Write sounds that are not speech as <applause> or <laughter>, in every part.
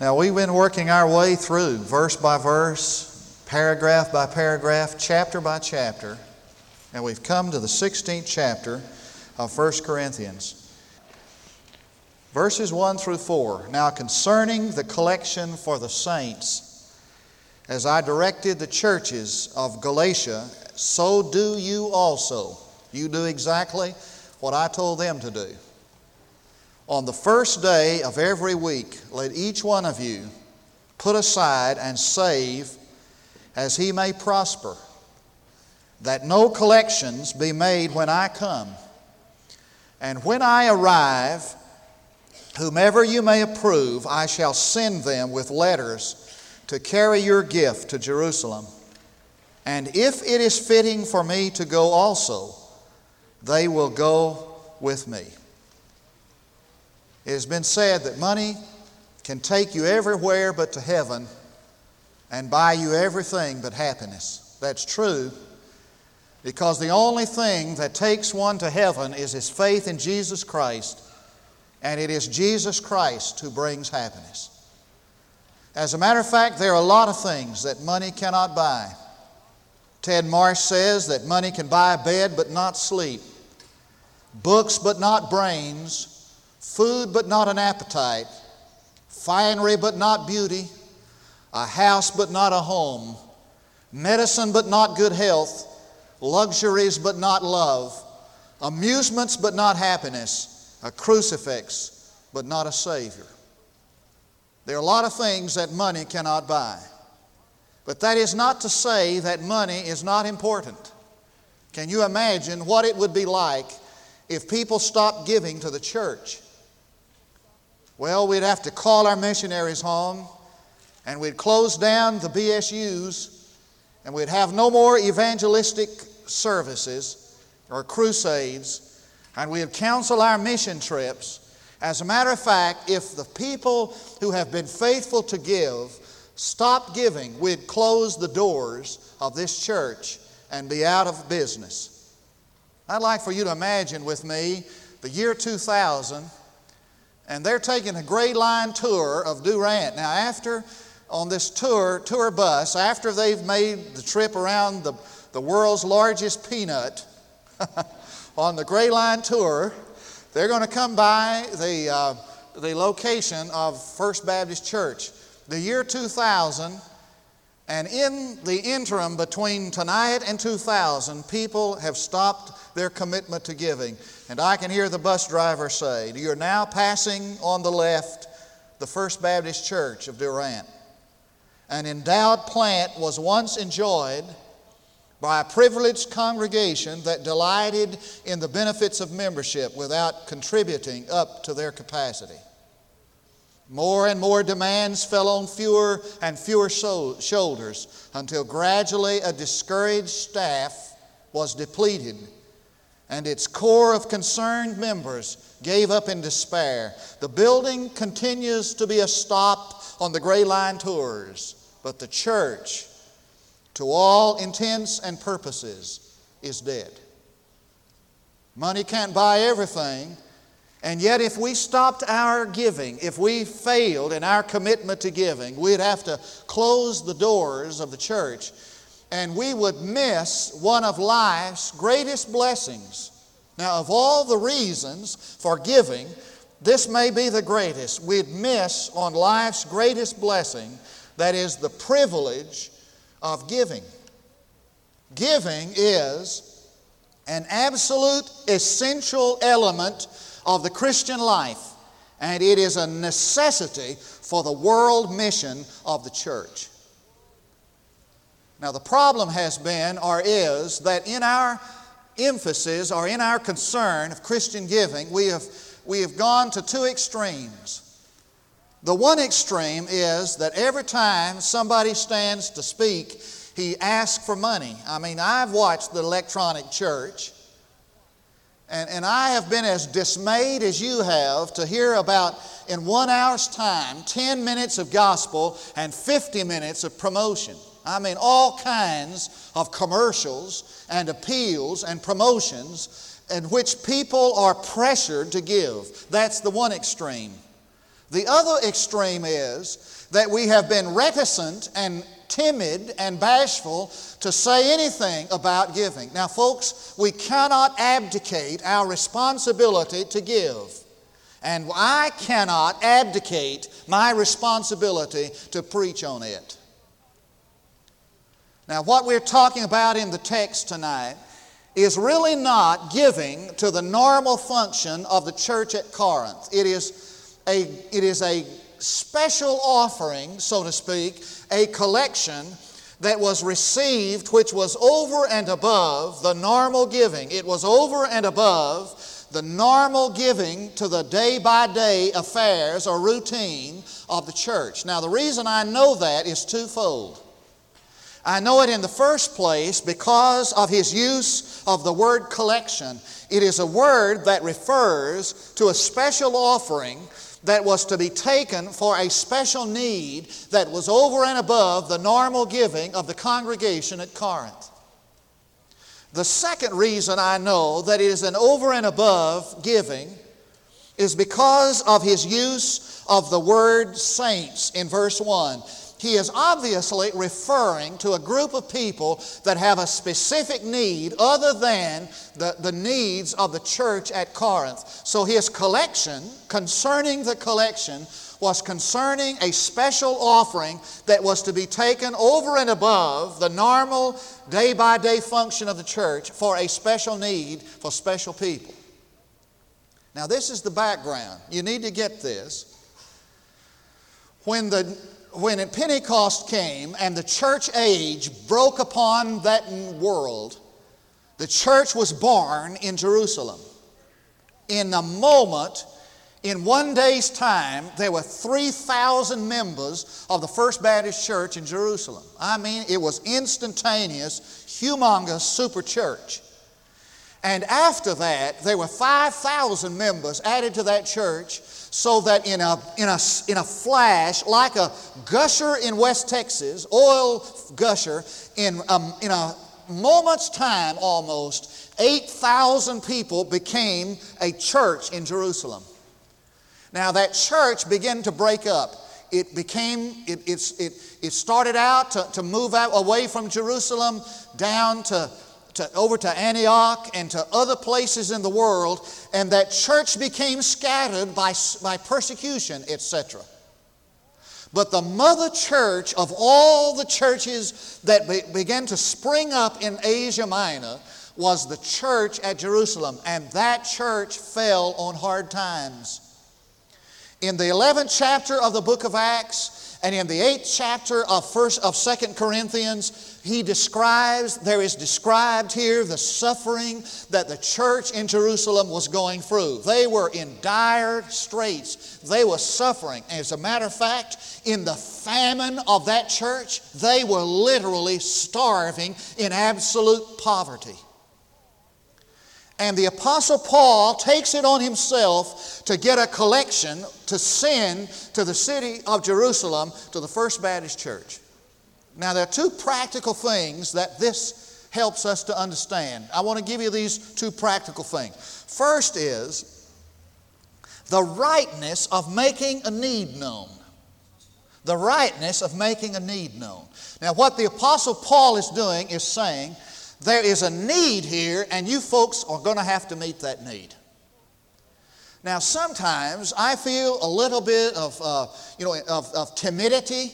Now, we've been working our way through verse by verse, paragraph by paragraph, chapter by chapter, and we've come to the 16th chapter of 1 Corinthians. Verses 1 through 4. Now, concerning the collection for the saints, as I directed the churches of Galatia, so do you also. You do exactly what I told them to do. On the first day of every week, let each one of you put aside and save as he may prosper, that no collections be made when I come. And when I arrive, whomever you may approve, I shall send them with letters to carry your gift to Jerusalem. And if it is fitting for me to go also, they will go with me. It has been said that money can take you everywhere but to heaven and buy you everything but happiness. That's true because the only thing that takes one to heaven is his faith in Jesus Christ, and it is Jesus Christ who brings happiness. As a matter of fact, there are a lot of things that money cannot buy. Ted Marsh says that money can buy a bed but not sleep, books but not brains, food but not an appetite, finery but not beauty, a house but not a home, medicine but not good health, luxuries but not love, amusements but not happiness, a crucifix but not a Savior. There are a lot of things that money cannot buy. But that is not to say that money is not important. Can you imagine what it would be like if people stopped giving to the church? Well, we'd have to call our missionaries home and we'd close down the BSUs and we'd have no more evangelistic services or crusades and we'd cancel our mission trips. As a matter of fact, if the people who have been faithful to give stopped giving, we'd close the doors of this church and be out of business. I'd like for you to imagine with me the year 2000 and they're taking a Gray Line tour of Durant. Now, after on this tour, tour bus, after they've made the trip around the, the world's largest peanut <laughs> on the Gray Line tour, they're going to come by the, uh, the location of First Baptist Church. The year 2000, and in the interim between tonight and 2000, people have stopped their commitment to giving. And I can hear the bus driver say, You're now passing on the left the First Baptist Church of Durant. An endowed plant was once enjoyed by a privileged congregation that delighted in the benefits of membership without contributing up to their capacity. More and more demands fell on fewer and fewer shoulders until gradually a discouraged staff was depleted and its core of concerned members gave up in despair. The building continues to be a stop on the Gray Line tours, but the church, to all intents and purposes, is dead. Money can't buy everything, and yet, if we stopped our giving, if we failed in our commitment to giving, we'd have to close the doors of the church and we would miss one of life's greatest blessings. Now, of all the reasons for giving, this may be the greatest. We'd miss on life's greatest blessing, that is the privilege of giving. Giving is an absolute essential element of the Christian life, and it is a necessity for the world mission of the church. Now, the problem has been or is that in our emphasis or in our concern of Christian giving, we have, we have gone to two extremes. The one extreme is that every time somebody stands to speak, he asks for money. I mean, I've watched the electronic church, and, and I have been as dismayed as you have to hear about, in one hour's time, 10 minutes of gospel and 50 minutes of promotion. I mean, all kinds of commercials and appeals and promotions in which people are pressured to give. That's the one extreme. The other extreme is that we have been reticent and timid and bashful to say anything about giving. Now, folks, we cannot abdicate our responsibility to give. And I cannot abdicate my responsibility to preach on it. Now, what we're talking about in the text tonight is really not giving to the normal function of the church at Corinth. It is a, it is a special offering, so to speak, a collection that was received which was over and above the normal giving. It was over and above the normal giving to the day by day affairs or routine of the church. Now, the reason I know that is twofold. I know it in the first place because of his use of the word collection. It is a word that refers to a special offering that was to be taken for a special need that was over and above the normal giving of the congregation at Corinth. The second reason I know that it is an over and above giving is because of his use of the word saints in verse 1. He is obviously referring to a group of people that have a specific need other than the, the needs of the church at Corinth. So his collection, concerning the collection, was concerning a special offering that was to be taken over and above the normal day by day function of the church for a special need for special people. Now, this is the background. You need to get this. When, the, when Pentecost came and the church age broke upon that world, the church was born in Jerusalem. In a moment, in one day's time, there were 3,000 members of the First Baptist Church in Jerusalem. I mean, it was instantaneous, humongous super church. And after that, there were 5,000 members added to that church so that in a, in, a, in a flash, like a gusher in West Texas, oil gusher, in a, um, in a moment's time almost, 8,000 people became a church in Jerusalem. Now, that church began to break up. It became, it, it, it started out to, to move out away from Jerusalem down to, to, over to Antioch and to other places in the world, and that church became scattered by, by persecution, etc. But the mother church of all the churches that be, began to spring up in Asia Minor was the church at Jerusalem, and that church fell on hard times. In the 11th chapter of the book of Acts and in the 8th chapter of first of 2nd Corinthians, he describes there is described here the suffering that the church in Jerusalem was going through. They were in dire straits. They were suffering. As a matter of fact, in the famine of that church, they were literally starving in absolute poverty. And the Apostle Paul takes it on himself to get a collection to send to the city of Jerusalem to the First Baptist Church. Now, there are two practical things that this helps us to understand. I want to give you these two practical things. First is the rightness of making a need known. The rightness of making a need known. Now, what the Apostle Paul is doing is saying, there is a need here, and you folks are going to have to meet that need. Now, sometimes I feel a little bit of, uh, you know, of, of, timidity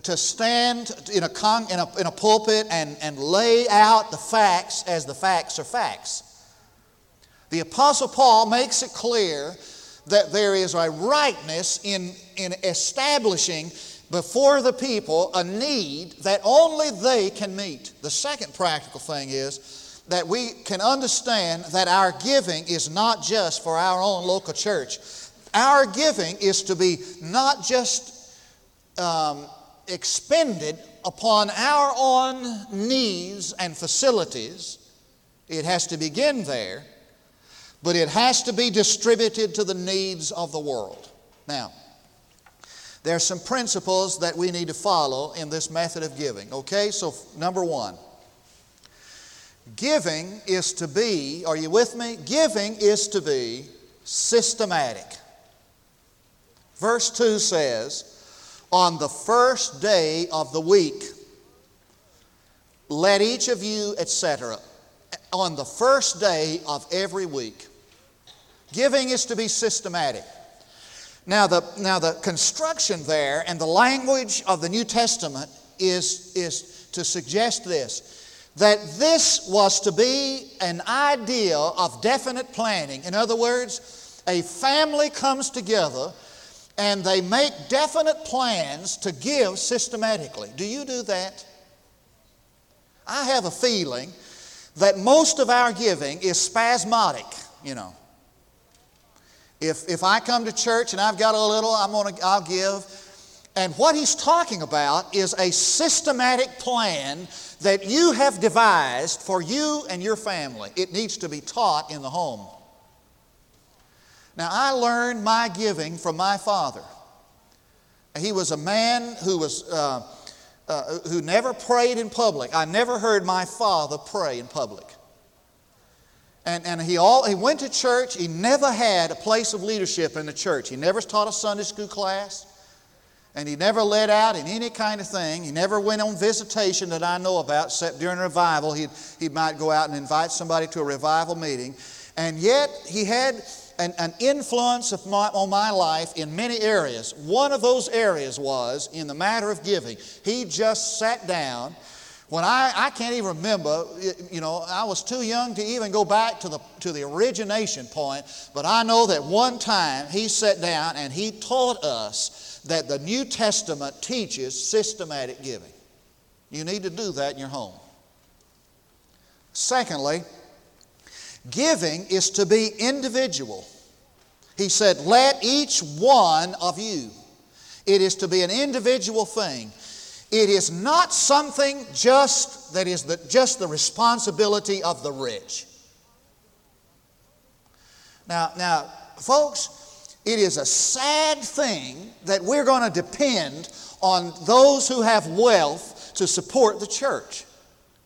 to stand in a, con- in a, in a pulpit and, and lay out the facts as the facts are facts. The Apostle Paul makes it clear that there is a rightness in, in establishing before the people a need that only they can meet. The second practical thing is that we can understand that our giving is not just for our own local church. Our giving is to be not just um, expended upon our own needs and facilities, it has to begin there, but it has to be distributed to the needs of the world. Now, there are some principles that we need to follow in this method of giving. Okay, so number one giving is to be, are you with me? Giving is to be systematic. Verse 2 says, On the first day of the week, let each of you, etc., on the first day of every week. Giving is to be systematic. Now the, now, the construction there and the language of the New Testament is, is to suggest this that this was to be an idea of definite planning. In other words, a family comes together and they make definite plans to give systematically. Do you do that? I have a feeling that most of our giving is spasmodic, you know. If, if I come to church and I've got a little, I'm gonna, I'll give. And what he's talking about is a systematic plan that you have devised for you and your family. It needs to be taught in the home. Now, I learned my giving from my father. He was a man who was. Uh, uh, who never prayed in public. I never heard my father pray in public. And, and he, all, he went to church. He never had a place of leadership in the church. He never taught a Sunday school class. And he never led out in any kind of thing. He never went on visitation that I know about, except during a revival. He'd, he might go out and invite somebody to a revival meeting. And yet, he had an, an influence my, on my life in many areas. One of those areas was in the matter of giving. He just sat down. When I, I can't even remember, you know, I was too young to even go back to the, to the origination point, but I know that one time he sat down and he taught us that the New Testament teaches systematic giving. You need to do that in your home. Secondly, Giving is to be individual. He said, Let each one of you. It is to be an individual thing. It is not something just that is the, just the responsibility of the rich. Now, now, folks, it is a sad thing that we're going to depend on those who have wealth to support the church.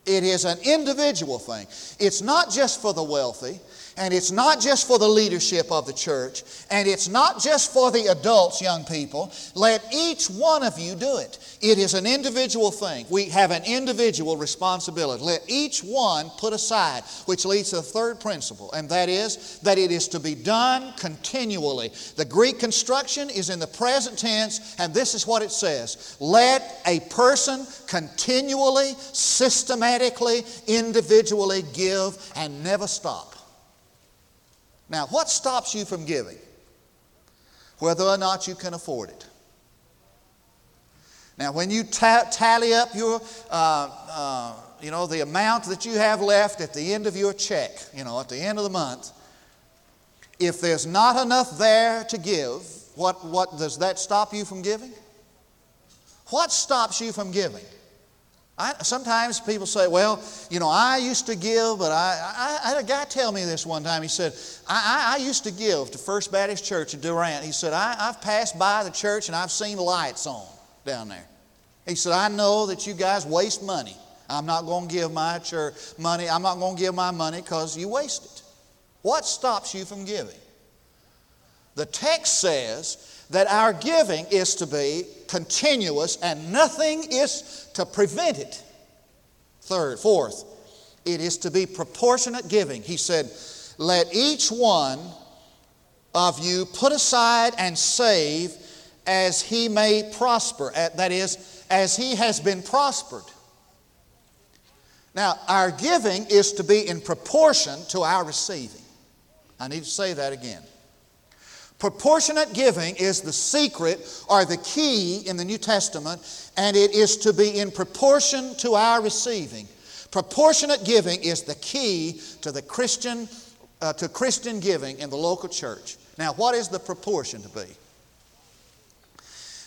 It is an individual thing. It's not just for the wealthy, and it's not just for the leadership of the church, and it's not just for the adults, young people. Let each one of you do it. It is an individual thing. We have an individual responsibility. Let each one put aside, which leads to the third principle, and that is that it is to be done continually. The Greek construction is in the present tense, and this is what it says Let a person continually, systematically, individually give and never stop. Now, what stops you from giving? Whether or not you can afford it. Now, when you ta- tally up your, uh, uh, you know, the amount that you have left at the end of your check, you know, at the end of the month, if there's not enough there to give, what, what does that stop you from giving? What stops you from giving? I, sometimes people say, well, you know, I used to give, but I, I, I had a guy tell me this one time. He said, I, I, used to give to First Baptist Church in Durant. He said, I, I've passed by the church and I've seen lights on down there. He said, I know that you guys waste money. I'm not going to give my church money. I'm not going to give my money because you waste it. What stops you from giving? The text says that our giving is to be continuous and nothing is to prevent it. Third, fourth, it is to be proportionate giving. He said, Let each one of you put aside and save as he may prosper. That is, as he has been prospered. Now, our giving is to be in proportion to our receiving. I need to say that again. Proportionate giving is the secret or the key in the New Testament, and it is to be in proportion to our receiving. Proportionate giving is the key to the Christian uh, to Christian giving in the local church. Now, what is the proportion to be?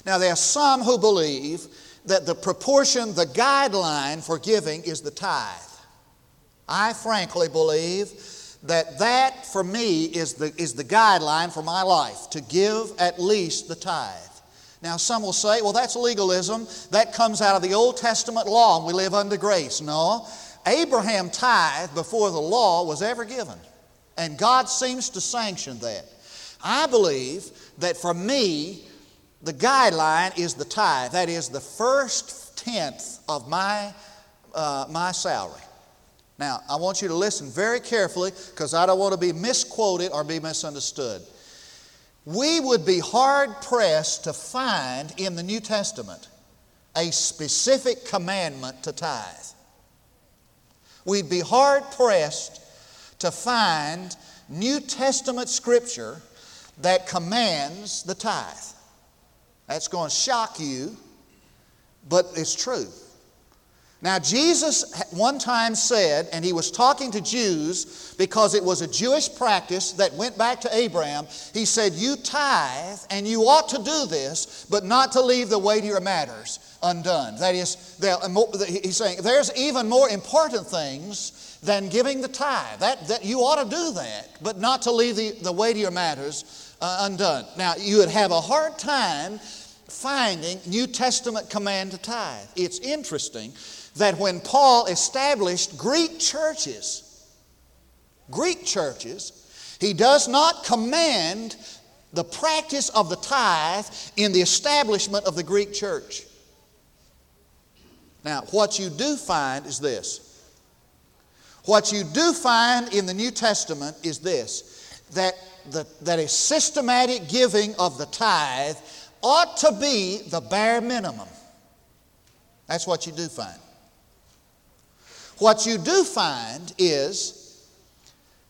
Now, there are some who believe that the proportion, the guideline for giving is the tithe. I frankly believe that that for me is the, is the guideline for my life to give at least the tithe. Now, some will say, well, that's legalism. That comes out of the Old Testament law and we live under grace. No, Abraham tithe before the law was ever given. And God seems to sanction that. I believe that for me, the guideline is the tithe. That is the first tenth of my, uh, my salary. Now, I want you to listen very carefully because I don't want to be misquoted or be misunderstood. We would be hard pressed to find in the New Testament a specific commandment to tithe. We'd be hard pressed to find New Testament scripture that commands the tithe. That's going to shock you, but it's true. Now, Jesus one time said, and he was talking to Jews because it was a Jewish practice that went back to Abraham. He said, You tithe, and you ought to do this, but not to leave the weightier matters undone. That is, he's saying, there's even more important things than giving the tithe. That, that you ought to do that, but not to leave the, the weightier matters uh, undone. Now, you would have a hard time finding New Testament command to tithe. It's interesting that when Paul established Greek churches, Greek churches, he does not command the practice of the tithe in the establishment of the Greek church. Now, what you do find is this. What you do find in the New Testament is this that, the, that a systematic giving of the tithe ought to be the bare minimum. That's what you do find. What you do find is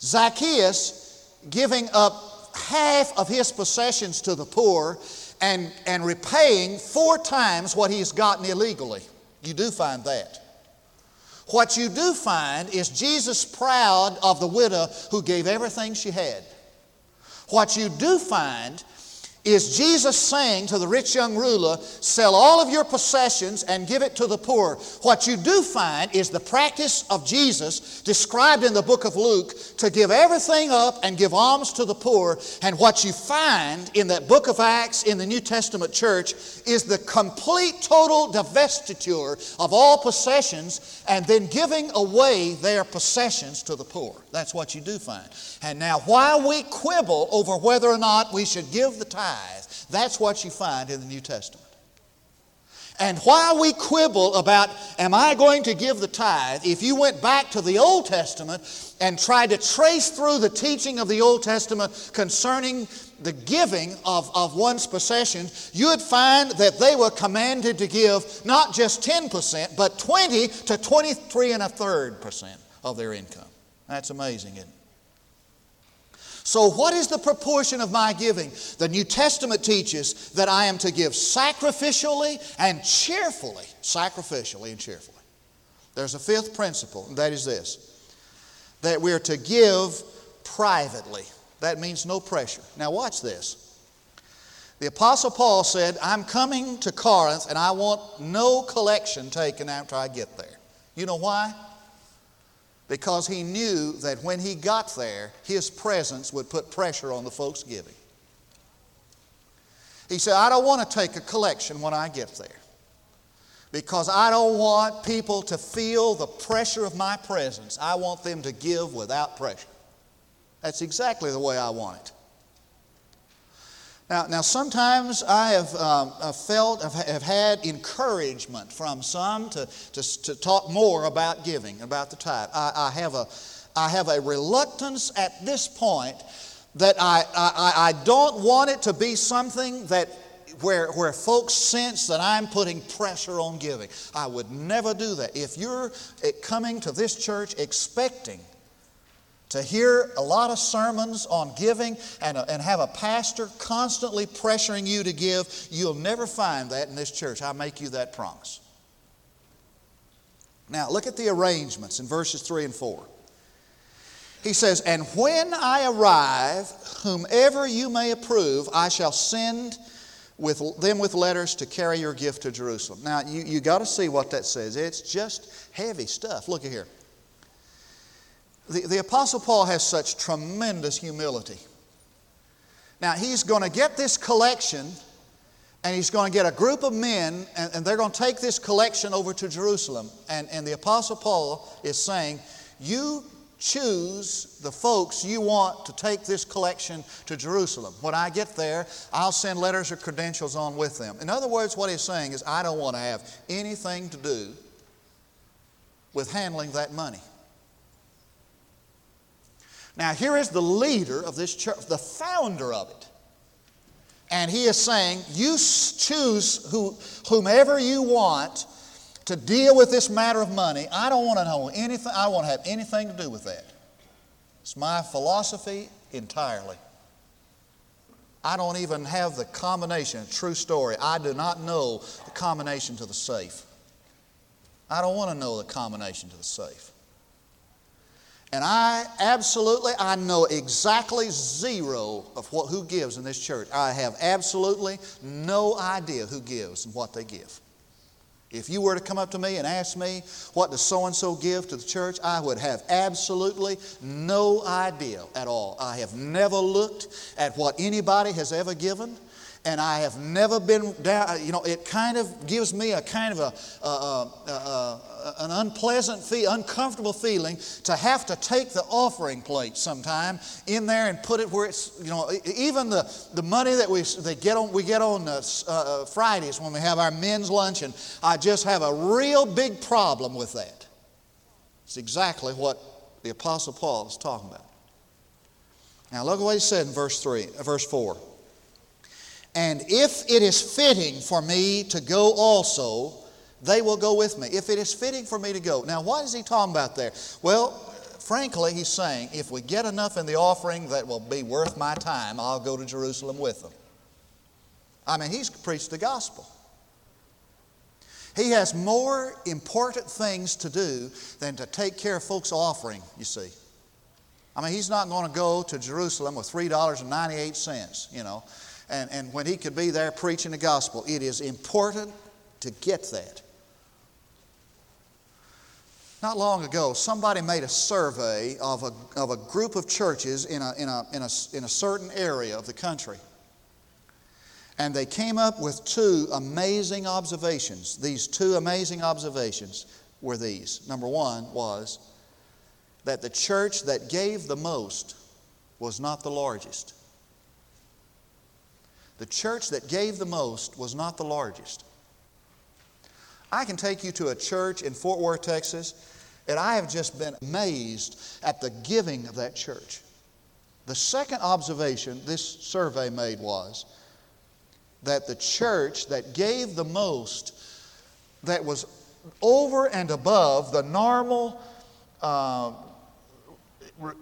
Zacchaeus giving up half of his possessions to the poor and, and repaying four times what he's gotten illegally. You do find that. What you do find is Jesus proud of the widow who gave everything she had. What you do find is Jesus saying to the rich young ruler, Sell all of your possessions and give it to the poor. What you do find is the practice of Jesus described in the book of Luke to give everything up and give alms to the poor. And what you find in that book of Acts in the New Testament church is the complete, total divestiture of all possessions and then giving away their possessions to the poor. That's what you do find. And now, while we quibble over whether or not we should give the tithe, that's what you find in the New Testament. And while we quibble about, am I going to give the tithe, if you went back to the Old Testament and tried to trace through the teaching of the Old Testament concerning the giving of, of one's possessions, you would find that they were commanded to give not just 10%, but 20 to 23 and a third percent of their income. That's amazing, isn't it? So, what is the proportion of my giving? The New Testament teaches that I am to give sacrificially and cheerfully. Sacrificially and cheerfully. There's a fifth principle, and that is this that we're to give privately. That means no pressure. Now, watch this. The Apostle Paul said, I'm coming to Corinth and I want no collection taken after I get there. You know why? Because he knew that when he got there, his presence would put pressure on the folks giving. He said, I don't want to take a collection when I get there because I don't want people to feel the pressure of my presence. I want them to give without pressure. That's exactly the way I want it. Now, now sometimes I have um, felt, have, had encouragement from some to, to, to talk more about giving, about the tithe. I, I, have, a, I have a reluctance at this point that I, I, I don't want it to be something that where, where folks sense that I'm putting pressure on giving. I would never do that. If you're eh, coming to this church expecting to hear a lot of sermons on giving and, a, and have a pastor constantly pressuring you to give, you'll never find that in this church. I make you that promise. Now, look at the arrangements in verses 3 and 4. He says, And when I arrive, whomever you may approve, I shall send with them with letters to carry your gift to Jerusalem. Now, you, you got to see what that says. It's just heavy stuff. Look at here. The, the Apostle Paul has such tremendous humility. Now, he's going to get this collection and he's going to get a group of men and, and, they're going to take this collection over to Jerusalem. And, and the Apostle Paul is saying, You choose the folks you want to take this collection to Jerusalem. When I get there, I'll send letters or credentials on with them. In other words, what he's saying is, I don't want to have anything to do with handling that money. Now, here is the leader of this church, the founder of it. And he is saying, You choose who, whomever you want to deal with this matter of money. I don't want to know anything, I want to have anything to do with that. It's my philosophy entirely. I don't even have the combination, true story. I do not know the combination to the safe. I don't want to know the combination to the safe. And I absolutely, I know exactly zero of what, who gives in this church. I have absolutely no idea who gives and what they give. If you were to come up to me and ask me, what does so and so give to the church, I would have absolutely no idea at all. I have never looked at what anybody has ever given and I have never been down, you know, it kind of gives me a kind of a, a, a, a an unpleasant, feel, uncomfortable feeling to have to take the offering plate sometime in there and put it where it's, you know, even the, the money that we, they get on, we get on uh, uh, Fridays when we have our men's luncheon, I just have a real big problem with that. It's exactly what the Apostle Paul is talking about. Now look at what he said in verse 3, uh, verse 4. And if it is fitting for me to go also, they will go with me. If it is fitting for me to go. Now, what is he talking about there? Well, frankly, he's saying, if we get enough in the offering that will be worth my time, I'll go to Jerusalem with them. I mean, he's preached the gospel. He has more important things to do than to take care of folks' offering, you see. I mean, he's not going to go to Jerusalem with $3.98, you know and, and when he could be there preaching the gospel. It is important to get that. Not long ago, somebody made a survey of a, of a group of churches in a, in, a, in, a, in a certain area of the country. And they came up with two amazing observations. These two amazing observations were these. Number one was that the church that gave the most was not the largest. The church that gave the most was not the largest. I can take you to a church in Fort Worth, Texas, and I have just been amazed at the giving of that church. The second observation this survey made was that the church that gave the most, that was over and above the normal uh, Uh,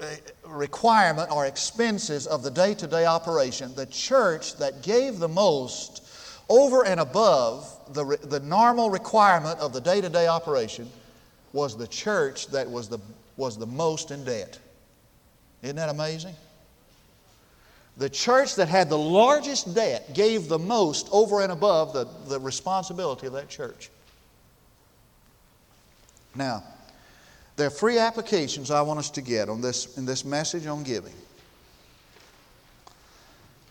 requirement or expenses of the day to day operation, the church that gave the most over and above the, the normal requirement of the day to day operation was the church that was the, was the most in debt. Isn't that amazing? The church that had the largest debt gave the most over and above the, the responsibility of that church. Now, there are three applications I want us to get on this, in this message on giving.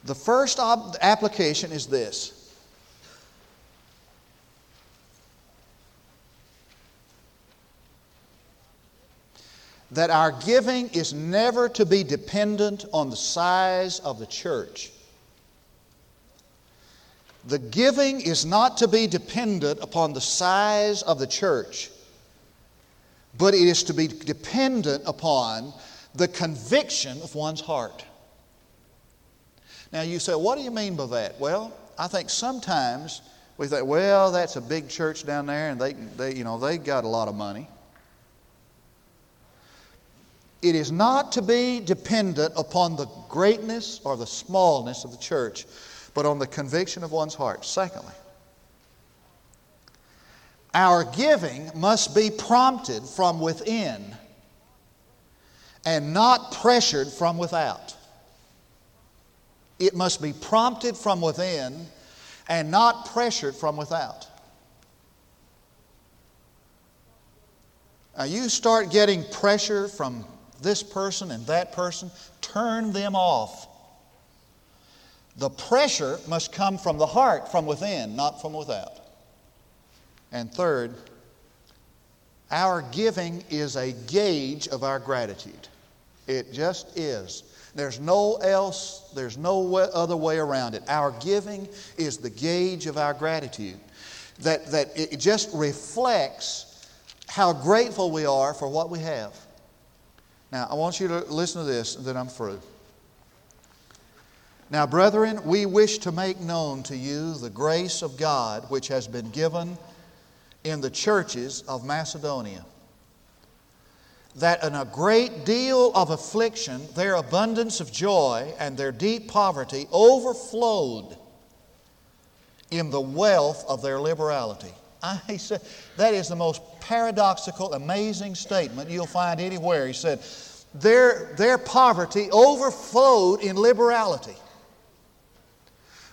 The first ob- application is this that our giving is never to be dependent on the size of the church. The giving is not to be dependent upon the size of the church but it is to be dependent upon the conviction of one's heart. Now you say, what do you mean by that? Well, I think sometimes we think, well, that's a big church down there and they, they, you know, they got a lot of money. It is not to be dependent upon the greatness or the smallness of the church, but on the conviction of one's heart. Secondly, our giving must be prompted from within and not pressured from without. It must be prompted from within and not pressured from without. Now, you start getting pressure from this person and that person, turn them off. The pressure must come from the heart, from within, not from without. And third, Our giving is a gauge of our gratitude. It just is. There's no else, there's no other way around it. Our giving is the gauge of our gratitude. That, that it just reflects how grateful we are for what we have. Now, I want you to listen to this, and then I'm through. Now, brethren, we wish to make known to you the grace of God which has been given in the churches of Macedonia. That in a great deal of affliction, their abundance of joy and their deep poverty overflowed in the wealth of their liberality. I said, that is the most paradoxical, amazing statement you'll find anywhere. He said, their, their poverty overflowed in liberality.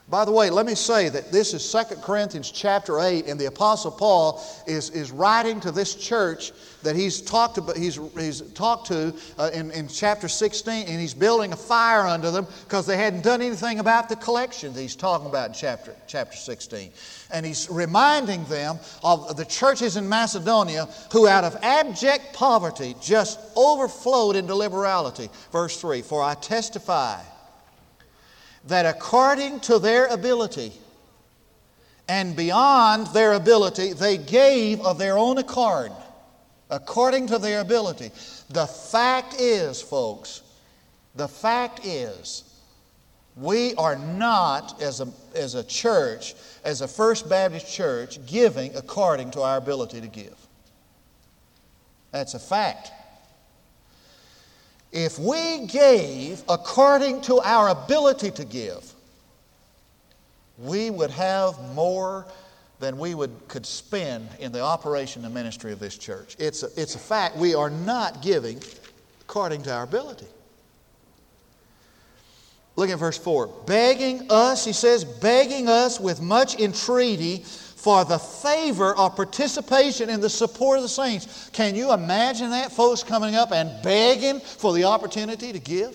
By the way, let me say that this is 2 Corinthians chapter 8, and the Apostle Paul is, is writing to this church that he's talked to, he's, he's talked to uh, in, in chapter 16, and he's building a fire under them because they hadn't done anything about the collection that he's talking about in chapter, chapter 16. And he's reminding them of the churches in Macedonia who, out of abject poverty, just overflowed into liberality. Verse 3 For I testify that according to their ability and beyond their ability, they gave of their own accord, according to their ability. The fact is, folks, the fact is, we are not, as a, as a church, as a First Baptist church, giving according to our ability to give. That's a fact. If we gave according to our ability to give, we would have more than we would, could spend in the operation and ministry of this church. It's a, it's a fact. We are not giving according to our ability. Look at verse 4. Begging us, he says, begging us with much entreaty for the favor of participation in the support of the saints. Can you imagine that? Folks coming up and begging for the opportunity to give?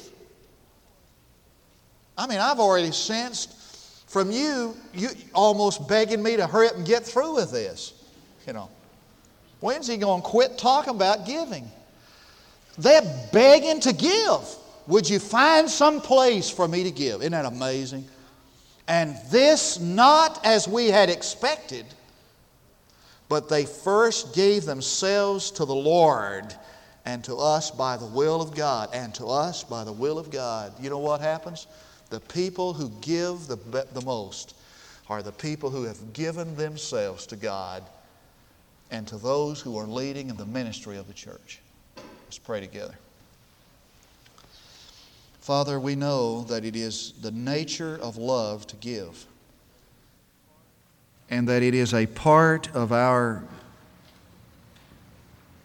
I mean, I've already sensed from you, you almost begging me to hurry up and get through with this. You know, when's he going to quit talking about giving? They're begging to give. Would you find some place for me to give? Isn't that amazing? And this not as we had expected, but they first gave themselves to the Lord and to us by the will of God, and to us by the will of God. You know what happens? The people who give the, the most are the people who have given themselves to God and to those who are leading in the ministry of the church. Let's pray together. Father, we know that it is the nature of love to give, and that it is a part of our,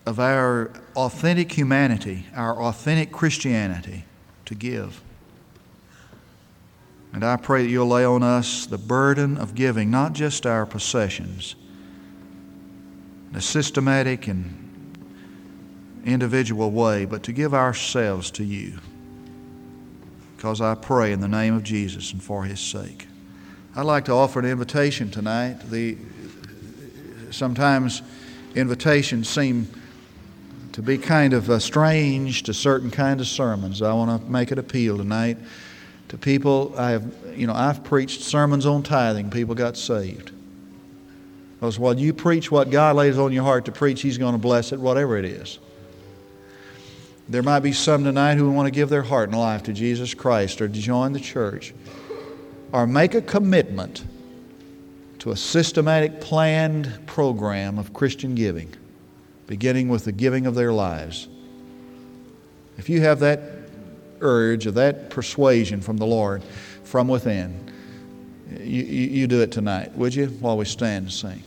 of our authentic humanity, our authentic Christianity, to give. And I pray that you'll lay on us the burden of giving, not just our possessions, in a systematic and individual way, but to give ourselves to you because I pray in the name of Jesus and for his sake. I'd like to offer an invitation tonight. The, sometimes invitations seem to be kind of uh, strange to certain kind of sermons. I want to make an appeal tonight to people. I have, you know, I've preached sermons on tithing. People got saved. Because while you preach what God lays on your heart to preach, He's going to bless it, whatever it is. There might be some tonight who want to give their heart and life to Jesus Christ or to join the church or make a commitment to a systematic, planned program of Christian giving, beginning with the giving of their lives. If you have that urge or that persuasion from the Lord from within, you, you, you do it tonight, would you, while we stand and sing?